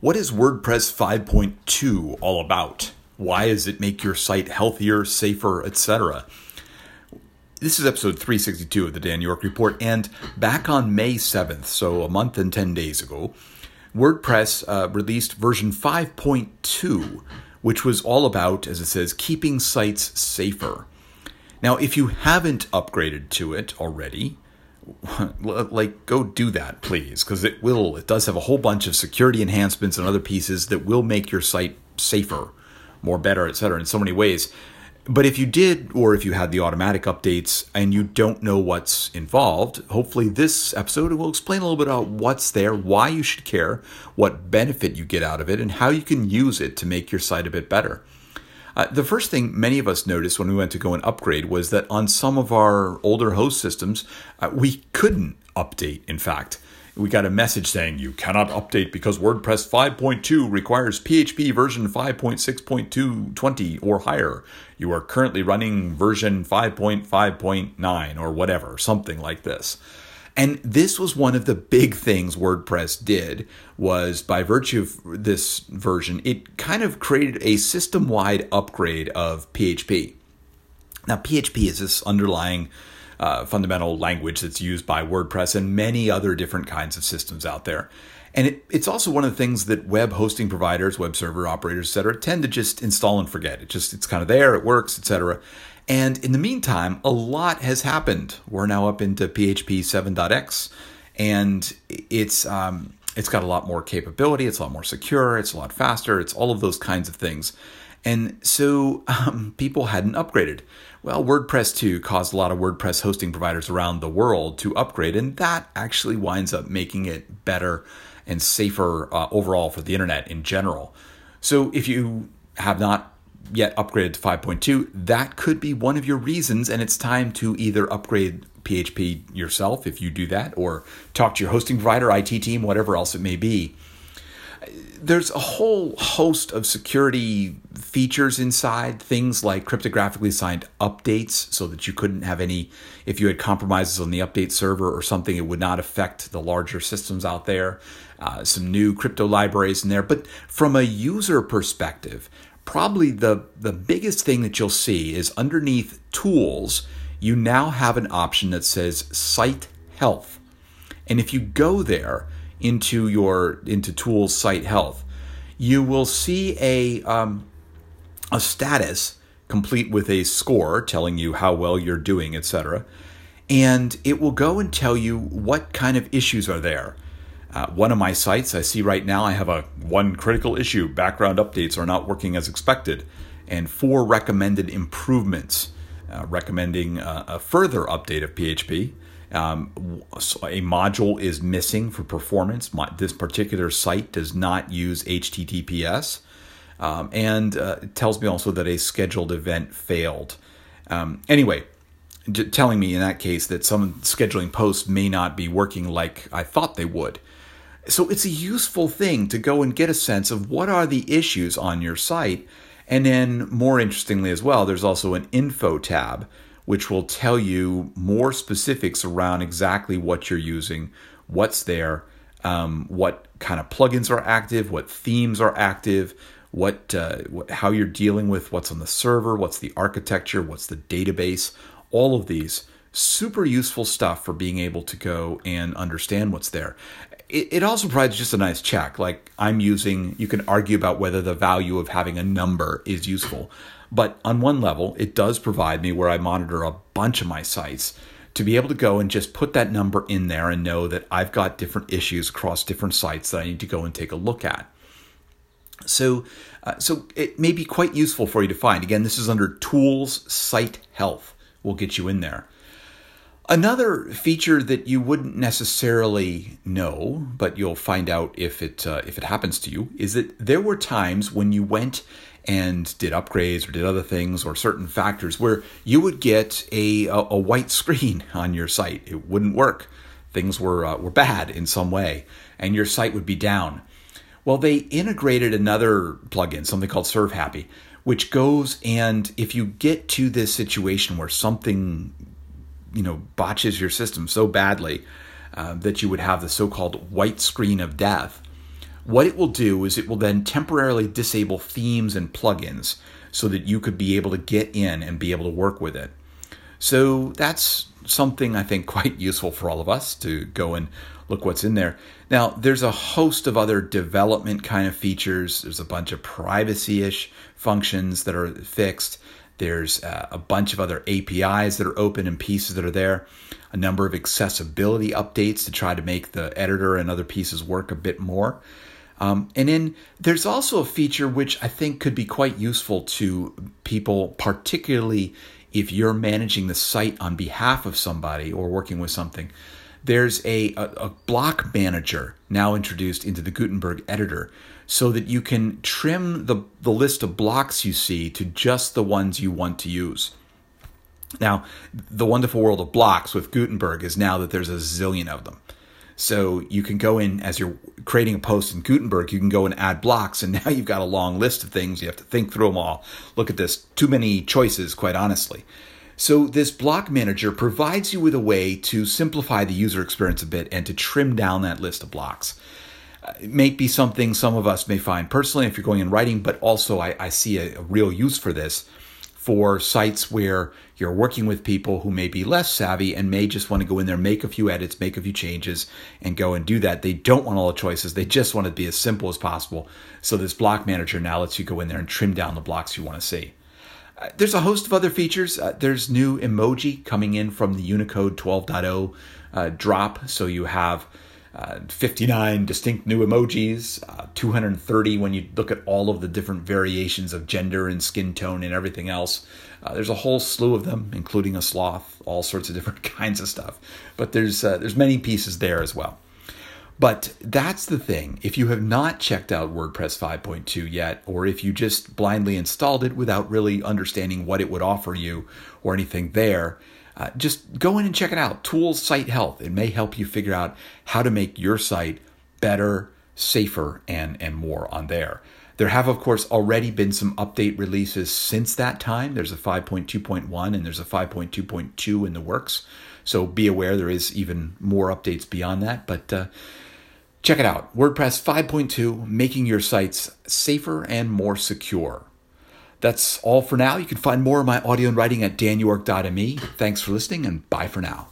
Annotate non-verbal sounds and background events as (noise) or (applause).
What is WordPress 5.2 all about? Why does it make your site healthier, safer, etc.? This is episode 362 of the Dan York Report, and back on May 7th, so a month and 10 days ago, WordPress uh, released version 5.2, which was all about, as it says, keeping sites safer. Now, if you haven't upgraded to it already, (laughs) like go do that please because it will it does have a whole bunch of security enhancements and other pieces that will make your site safer more better etc in so many ways. But if you did or if you had the automatic updates and you don't know what's involved hopefully this episode will explain a little bit about what's there why you should care what benefit you get out of it and how you can use it to make your site a bit better uh, the first thing many of us noticed when we went to go and upgrade was that on some of our older host systems, uh, we couldn't update, in fact. We got a message saying you cannot update because WordPress 5.2 requires PHP version 5.6.220 or higher. You are currently running version 5.5.9 or whatever, something like this. And this was one of the big things WordPress did was by virtue of this version, it kind of created a system-wide upgrade of PHP. Now, PHP is this underlying uh, fundamental language that's used by WordPress and many other different kinds of systems out there. And it, it's also one of the things that web hosting providers, web server operators, etc., tend to just install and forget. It just it's kind of there, it works, etc. And in the meantime, a lot has happened. We're now up into PHP 7.x, and it's um, it's got a lot more capability. It's a lot more secure. It's a lot faster. It's all of those kinds of things. And so um, people hadn't upgraded. Well, WordPress 2 caused a lot of WordPress hosting providers around the world to upgrade, and that actually winds up making it better and safer uh, overall for the internet in general. So if you have not yet upgraded to 5.2, that could be one of your reasons, and it's time to either upgrade PHP yourself if you do that, or talk to your hosting provider, IT team, whatever else it may be. There's a whole host of security features inside, things like cryptographically signed updates, so that you couldn't have any, if you had compromises on the update server or something, it would not affect the larger systems out there. Uh, some new crypto libraries in there. But from a user perspective, probably the, the biggest thing that you'll see is underneath tools, you now have an option that says site health. And if you go there into your into tools site health, you will see a um, a status complete with a score telling you how well you're doing, etc. And it will go and tell you what kind of issues are there. Uh, one of my sites, I see right now, I have a one critical issue background updates are not working as expected, and four recommended improvements, uh, recommending uh, a further update of PHP. Um, a module is missing for performance. My, this particular site does not use HTTPS. Um, and uh, it tells me also that a scheduled event failed. Um, anyway, telling me in that case that some scheduling posts may not be working like I thought they would. So it's a useful thing to go and get a sense of what are the issues on your site. And then, more interestingly as well, there's also an info tab, which will tell you more specifics around exactly what you're using, what's there, um, what kind of plugins are active, what themes are active, what, uh, what how you're dealing with what's on the server, what's the architecture, what's the database, all of these super useful stuff for being able to go and understand what's there it, it also provides just a nice check. Like I'm using, you can argue about whether the value of having a number is useful. But on one level, it does provide me where I monitor a bunch of my sites to be able to go and just put that number in there and know that I've got different issues across different sites that I need to go and take a look at. So, uh, so it may be quite useful for you to find. Again, this is under Tools Site Health. We'll get you in there. Another feature that you wouldn't necessarily know, but you'll find out if it uh, if it happens to you, is that there were times when you went and did upgrades or did other things or certain factors where you would get a a, a white (laughs) screen on your site. It wouldn't work. Things were uh, were bad in some way, and your site would be down. Well, they integrated another plugin, something called Serve Happy, which goes and if you get to this situation where something you know botches your system so badly uh, that you would have the so-called white screen of death what it will do is it will then temporarily disable themes and plugins so that you could be able to get in and be able to work with it. So that's something I think quite useful for all of us to go and look what's in there. Now, there's a host of other development kind of features. There's a bunch of privacy ish functions that are fixed. There's uh, a bunch of other APIs that are open and pieces that are there. A number of accessibility updates to try to make the editor and other pieces work a bit more. Um, and then there's also a feature which I think could be quite useful to people, particularly if you're managing the site on behalf of somebody or working with something. There's a, a, a block manager now introduced into the Gutenberg editor so that you can trim the, the list of blocks you see to just the ones you want to use. Now, the wonderful world of blocks with Gutenberg is now that there's a zillion of them. So you can go in as you're creating a post in Gutenberg, you can go and add blocks, and (laughs) now you've got a long list of things. You have to think through them all. Look at this, too many choices, quite honestly. So, this block manager provides you with a way to simplify the user experience a bit and to trim down that list of blocks. It may be something some of us may find personally if you're going in writing, but also I, I see a, a real use for this for sites where you're working with people who may be less savvy and may just want to go in there, make a few edits, make a few changes, and go and do that. They don't want all the choices. They just want it to be as simple as possible. So this block manager now lets you go in there and trim down the blocks you want to see. Uh, there's a host of other features. Uh, there's new emoji coming in from the Unicode 12.0 uh, drop. So you have uh, 59 distinct new emojis, uh, 230 when you look at all of the different variations of gender and skin tone and everything else. Uh, there's a whole slew of them, including a sloth, all sorts of different (laughs) kinds of stuff. But there's there's many pieces there as well. But that's the thing. If you have not checked out WordPress 5.2 yet, or if you just blindly installed it without really understanding what it would offer you or anything there, uh, just go in and check it out. Tools Site Health. It may help you figure out how to make your site better, safer, and, and more on there. There have, of course, already been some update releases since that time. There's a 5.2.1 and there's a 5.2.2 in the works. So be aware there is even more updates beyond that. But uh, check it out WordPress 5.2, making your sites safer and more secure. That's all for now. You can find more of my audio and writing at danyork.me. Thanks for listening and bye for now.